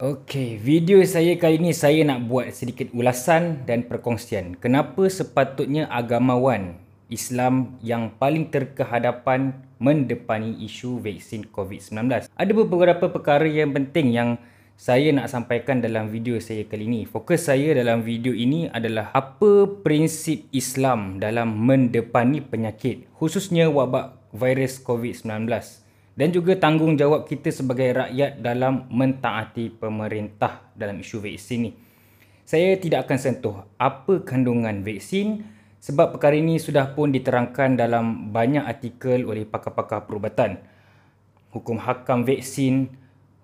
Okey, video saya kali ini saya nak buat sedikit ulasan dan perkongsian. Kenapa sepatutnya agamawan Islam yang paling terkehadapan mendepani isu vaksin COVID-19. Ada beberapa perkara yang penting yang saya nak sampaikan dalam video saya kali ini. Fokus saya dalam video ini adalah apa prinsip Islam dalam mendepani penyakit, khususnya wabak virus COVID-19 dan juga tanggungjawab kita sebagai rakyat dalam mentaati pemerintah dalam isu vaksin ni. Saya tidak akan sentuh apa kandungan vaksin sebab perkara ini sudah pun diterangkan dalam banyak artikel oleh pakar-pakar perubatan. Hukum hakam vaksin,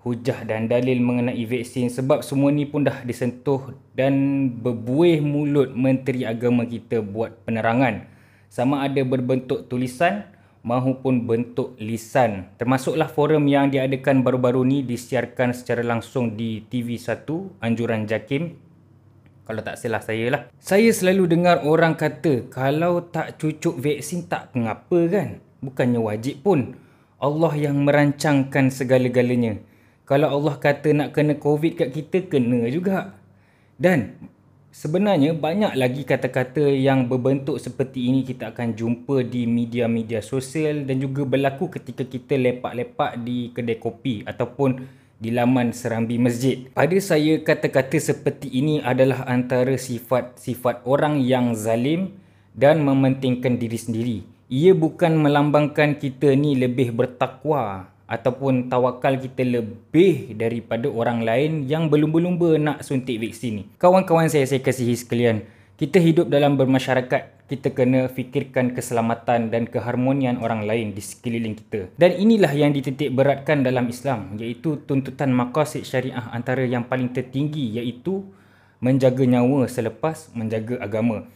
hujah dan dalil mengenai vaksin sebab semua ni pun dah disentuh dan berbuih mulut Menteri Agama kita buat penerangan. Sama ada berbentuk tulisan maupun bentuk lisan. Termasuklah forum yang diadakan baru-baru ni disiarkan secara langsung di TV1 Anjuran Jakim. Kalau tak salah saya lah. Saya selalu dengar orang kata kalau tak cucuk vaksin tak mengapa kan. Bukannya wajib pun. Allah yang merancangkan segala-galanya. Kalau Allah kata nak kena COVID kat kita, kena juga. Dan Sebenarnya banyak lagi kata-kata yang berbentuk seperti ini kita akan jumpa di media-media sosial dan juga berlaku ketika kita lepak-lepak di kedai kopi ataupun di laman serambi masjid. Pada saya kata-kata seperti ini adalah antara sifat-sifat orang yang zalim dan mementingkan diri sendiri. Ia bukan melambangkan kita ni lebih bertakwa ataupun tawakal kita lebih daripada orang lain yang berlumba-lumba nak suntik vaksin ni. Kawan-kawan saya, saya kasihi sekalian, kita hidup dalam bermasyarakat, kita kena fikirkan keselamatan dan keharmonian orang lain di sekeliling kita. Dan inilah yang dititik beratkan dalam Islam, iaitu tuntutan maqasid syariah antara yang paling tertinggi iaitu menjaga nyawa selepas menjaga agama.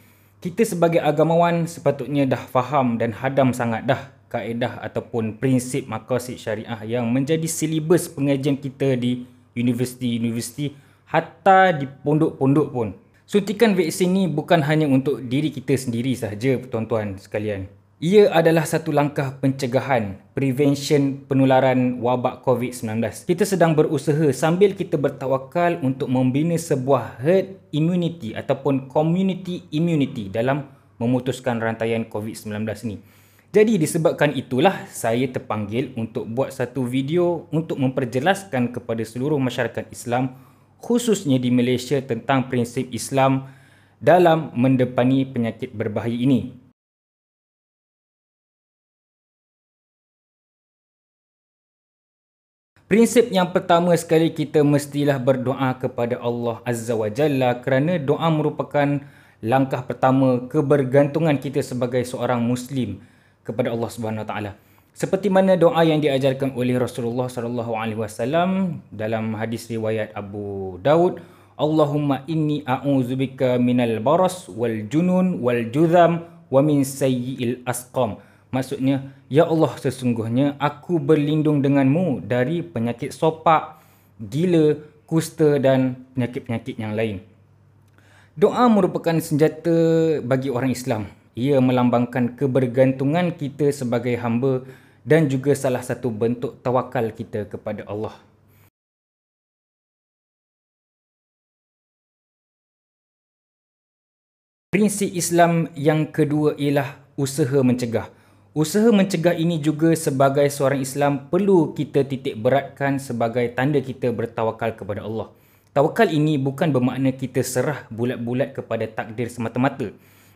Kita sebagai agamawan sepatutnya dah faham dan hadam sangat dah kaedah ataupun prinsip maqasid syariah yang menjadi silibus pengajian kita di universiti-universiti hatta di pondok-pondok pun. Suntikan vaksin ni bukan hanya untuk diri kita sendiri sahaja tuan-tuan sekalian. Ia adalah satu langkah pencegahan, prevention penularan wabak COVID-19. Kita sedang berusaha sambil kita bertawakal untuk membina sebuah herd immunity ataupun community immunity dalam memutuskan rantaian COVID-19 ni. Jadi disebabkan itulah saya terpanggil untuk buat satu video untuk memperjelaskan kepada seluruh masyarakat Islam khususnya di Malaysia tentang prinsip Islam dalam mendepani penyakit berbahaya ini. Prinsip yang pertama sekali kita mestilah berdoa kepada Allah Azza wa Jalla kerana doa merupakan langkah pertama kebergantungan kita sebagai seorang Muslim kepada Allah Subhanahu taala. Seperti mana doa yang diajarkan oleh Rasulullah sallallahu alaihi wasallam dalam hadis riwayat Abu Daud, Allahumma inni a'udzubika minal baras wal junun wal juzam wa min sayyi'il asqam. Maksudnya, ya Allah sesungguhnya aku berlindung denganmu dari penyakit sopak, gila, kusta dan penyakit-penyakit yang lain. Doa merupakan senjata bagi orang Islam ia melambangkan kebergantungan kita sebagai hamba dan juga salah satu bentuk tawakal kita kepada Allah. Prinsip Islam yang kedua ialah usaha mencegah. Usaha mencegah ini juga sebagai seorang Islam perlu kita titik beratkan sebagai tanda kita bertawakal kepada Allah. Tawakal ini bukan bermakna kita serah bulat-bulat kepada takdir semata-mata.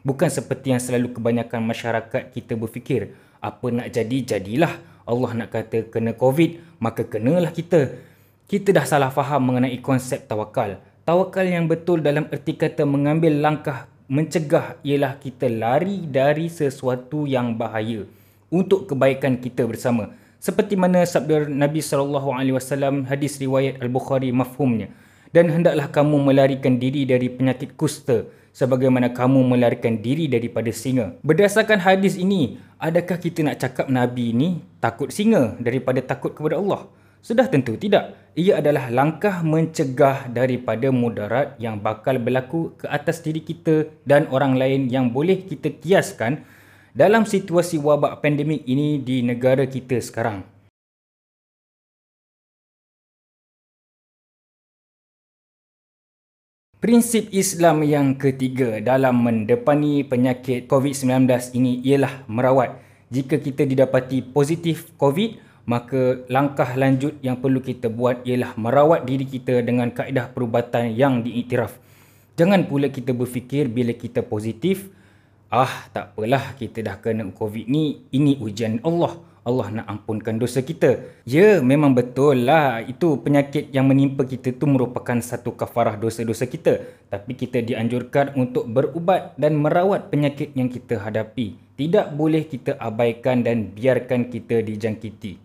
Bukan seperti yang selalu kebanyakan masyarakat kita berfikir, apa nak jadi, jadilah. Allah nak kata kena COVID, maka kenalah kita. Kita dah salah faham mengenai konsep tawakal. Tawakal yang betul dalam erti kata mengambil langkah mencegah ialah kita lari dari sesuatu yang bahaya untuk kebaikan kita bersama. Seperti mana sabda Nabi wasallam hadis riwayat Al-Bukhari mafhumnya. Dan hendaklah kamu melarikan diri dari penyakit kusta sebagaimana kamu melarikan diri daripada singa. Berdasarkan hadis ini, adakah kita nak cakap Nabi ini takut singa daripada takut kepada Allah? Sudah tentu tidak. Ia adalah langkah mencegah daripada mudarat yang bakal berlaku ke atas diri kita dan orang lain yang boleh kita kiaskan dalam situasi wabak pandemik ini di negara kita sekarang. Prinsip Islam yang ketiga dalam mendepani penyakit COVID-19 ini ialah merawat. Jika kita didapati positif COVID, maka langkah lanjut yang perlu kita buat ialah merawat diri kita dengan kaedah perubatan yang diiktiraf. Jangan pula kita berfikir bila kita positif, ah tak apalah kita dah kena COVID ni, ini ujian Allah. Allah nak ampunkan dosa kita. Ya, memang betul lah. Itu penyakit yang menimpa kita tu merupakan satu kafarah dosa-dosa kita. Tapi kita dianjurkan untuk berubat dan merawat penyakit yang kita hadapi. Tidak boleh kita abaikan dan biarkan kita dijangkiti.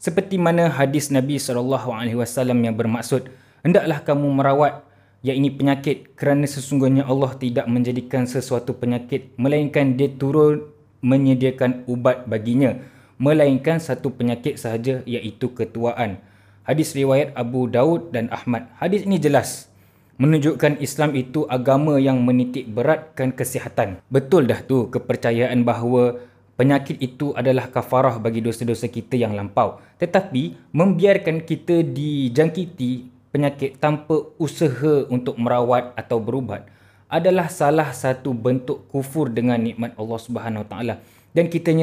Seperti mana hadis Nabi SAW yang bermaksud, hendaklah kamu merawat ini penyakit kerana sesungguhnya Allah tidak menjadikan sesuatu penyakit melainkan dia turun menyediakan ubat baginya melainkan satu penyakit sahaja iaitu ketuaan. Hadis riwayat Abu Daud dan Ahmad. Hadis ini jelas menunjukkan Islam itu agama yang menitik beratkan kesihatan. Betul dah tu kepercayaan bahawa penyakit itu adalah kafarah bagi dosa-dosa kita yang lampau. Tetapi membiarkan kita dijangkiti penyakit tanpa usaha untuk merawat atau berubat adalah salah satu bentuk kufur dengan nikmat Allah Subhanahu Wa Taala dan kitanya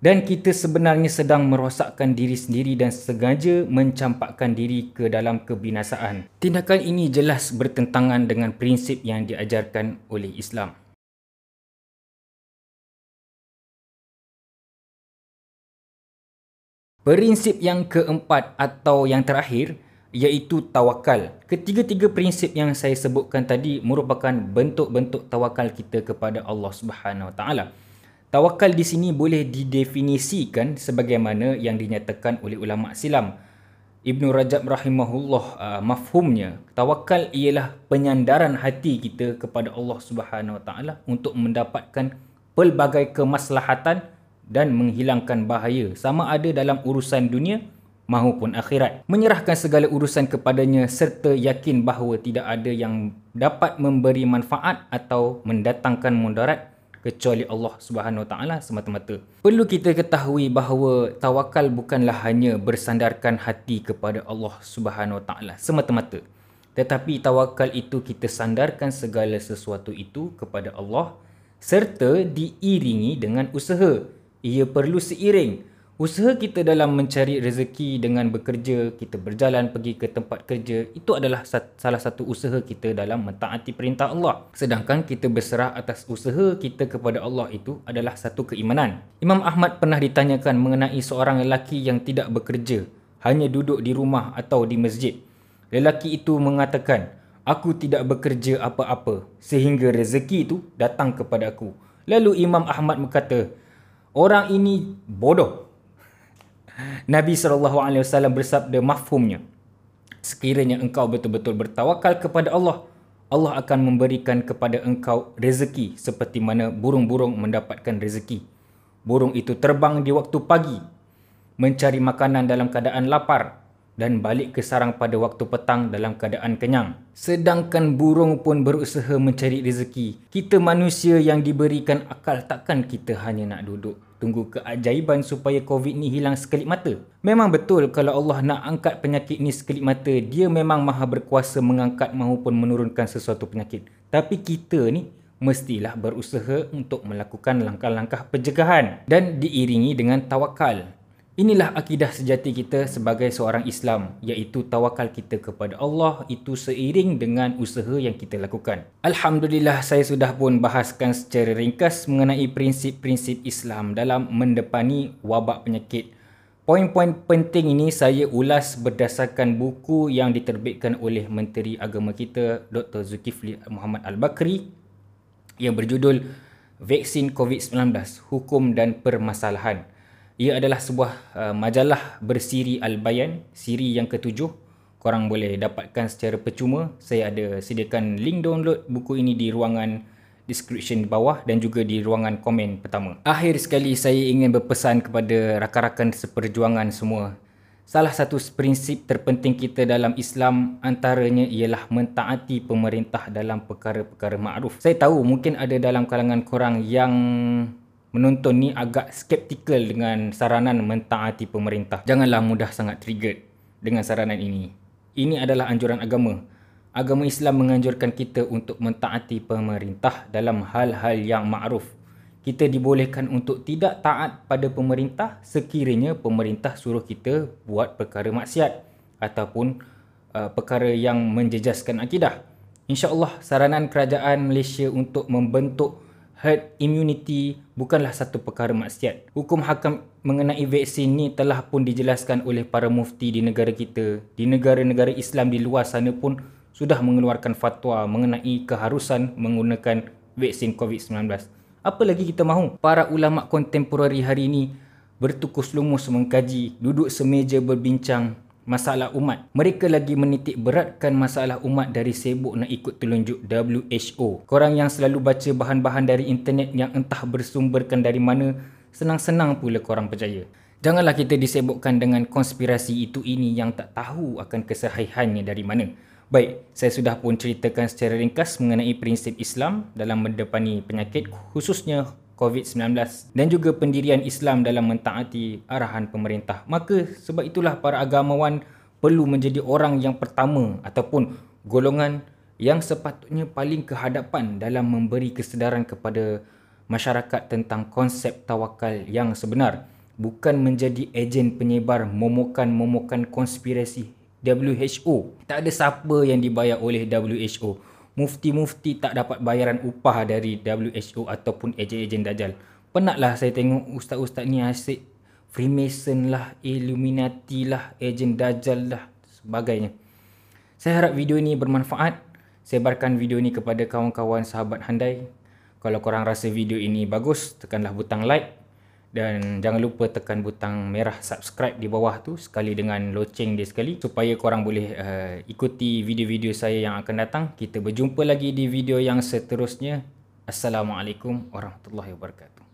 dan kita sebenarnya sedang merosakkan diri sendiri dan sengaja mencampakkan diri ke dalam kebinasaan. Tindakan ini jelas bertentangan dengan prinsip yang diajarkan oleh Islam. Prinsip yang keempat atau yang terakhir iaitu tawakal. Ketiga-tiga prinsip yang saya sebutkan tadi merupakan bentuk-bentuk tawakal kita kepada Allah Subhanahu Wa Taala. Tawakal di sini boleh didefinisikan sebagaimana yang dinyatakan oleh ulama silam. Ibnu Rajab rahimahullah uh, mafhumnya tawakal ialah penyandaran hati kita kepada Allah Subhanahu Wa Taala untuk mendapatkan pelbagai kemaslahatan dan menghilangkan bahaya sama ada dalam urusan dunia maupun akhirat. Menyerahkan segala urusan kepadanya serta yakin bahawa tidak ada yang dapat memberi manfaat atau mendatangkan mudarat kecuali Allah Subhanahu Wa Taala semata-mata. Perlu kita ketahui bahawa tawakal bukanlah hanya bersandarkan hati kepada Allah Subhanahu Wa Taala semata-mata. Tetapi tawakal itu kita sandarkan segala sesuatu itu kepada Allah serta diiringi dengan usaha. Ia perlu seiring Usaha kita dalam mencari rezeki dengan bekerja, kita berjalan pergi ke tempat kerja, itu adalah salah satu usaha kita dalam mentaati perintah Allah. Sedangkan kita berserah atas usaha kita kepada Allah itu adalah satu keimanan. Imam Ahmad pernah ditanyakan mengenai seorang lelaki yang tidak bekerja, hanya duduk di rumah atau di masjid. Lelaki itu mengatakan, aku tidak bekerja apa-apa sehingga rezeki itu datang kepada aku. Lalu Imam Ahmad berkata, orang ini bodoh. Nabi SAW bersabda mafhumnya. Sekiranya engkau betul-betul bertawakal kepada Allah, Allah akan memberikan kepada engkau rezeki seperti mana burung-burung mendapatkan rezeki. Burung itu terbang di waktu pagi, mencari makanan dalam keadaan lapar dan balik ke sarang pada waktu petang dalam keadaan kenyang. Sedangkan burung pun berusaha mencari rezeki. Kita manusia yang diberikan akal takkan kita hanya nak duduk tunggu keajaiban supaya COVID ni hilang sekelip mata. Memang betul kalau Allah nak angkat penyakit ni sekelip mata, dia memang maha berkuasa mengangkat maupun menurunkan sesuatu penyakit. Tapi kita ni mestilah berusaha untuk melakukan langkah-langkah pencegahan dan diiringi dengan tawakal. Inilah akidah sejati kita sebagai seorang Islam iaitu tawakal kita kepada Allah itu seiring dengan usaha yang kita lakukan. Alhamdulillah saya sudah pun bahaskan secara ringkas mengenai prinsip-prinsip Islam dalam mendepani wabak penyakit. Poin-poin penting ini saya ulas berdasarkan buku yang diterbitkan oleh Menteri Agama kita Dr. Zulkifli Muhammad Al-Bakri yang berjudul Vaksin COVID-19 Hukum dan Permasalahan. Ia adalah sebuah uh, majalah bersiri Al-Bayan, siri yang ketujuh. Korang boleh dapatkan secara percuma. Saya ada sediakan link download buku ini di ruangan description di bawah dan juga di ruangan komen pertama. Akhir sekali saya ingin berpesan kepada rakan-rakan seperjuangan semua. Salah satu prinsip terpenting kita dalam Islam antaranya ialah mentaati pemerintah dalam perkara-perkara ma'ruf. Saya tahu mungkin ada dalam kalangan korang yang menonton ni agak skeptikal dengan saranan mentaati pemerintah. Janganlah mudah sangat triggered dengan saranan ini. Ini adalah anjuran agama. agama Islam menganjurkan kita untuk mentaati pemerintah dalam hal-hal yang ma'ruf. Kita dibolehkan untuk tidak taat pada pemerintah sekiranya pemerintah suruh kita buat perkara maksiat ataupun uh, perkara yang menjejaskan akidah. InsyaAllah saranan kerajaan Malaysia untuk membentuk herd immunity bukanlah satu perkara maksiat. Hukum hakam mengenai vaksin ni telah pun dijelaskan oleh para mufti di negara kita. Di negara-negara Islam di luar sana pun sudah mengeluarkan fatwa mengenai keharusan menggunakan vaksin COVID-19. Apa lagi kita mahu? Para ulama kontemporari hari ini bertukus lumus mengkaji, duduk semeja berbincang masalah umat. Mereka lagi menitik beratkan masalah umat dari sibuk nak ikut telunjuk WHO. Korang yang selalu baca bahan-bahan dari internet yang entah bersumberkan dari mana, senang-senang pula korang percaya. Janganlah kita disebutkan dengan konspirasi itu ini yang tak tahu akan kesahihannya dari mana. Baik, saya sudah pun ceritakan secara ringkas mengenai prinsip Islam dalam mendepani penyakit khususnya COVID-19 dan juga pendirian Islam dalam mentaati arahan pemerintah. Maka sebab itulah para agamawan perlu menjadi orang yang pertama ataupun golongan yang sepatutnya paling kehadapan dalam memberi kesedaran kepada masyarakat tentang konsep tawakal yang sebenar bukan menjadi ejen penyebar momokan-momokan konspirasi WHO. Tak ada siapa yang dibayar oleh WHO. Mufti-mufti tak dapat bayaran upah dari WHO ataupun ejen-ejen Dajjal. Penatlah saya tengok ustaz-ustaz ni asyik Freemason lah, Illuminati lah, ejen Dajjal lah, sebagainya. Saya harap video ini bermanfaat. Sebarkan video ini kepada kawan-kawan sahabat handai. Kalau korang rasa video ini bagus, tekanlah butang like dan jangan lupa tekan butang merah subscribe di bawah tu sekali dengan loceng dia sekali supaya korang boleh uh, ikuti video-video saya yang akan datang. Kita berjumpa lagi di video yang seterusnya. Assalamualaikum warahmatullahi wabarakatuh.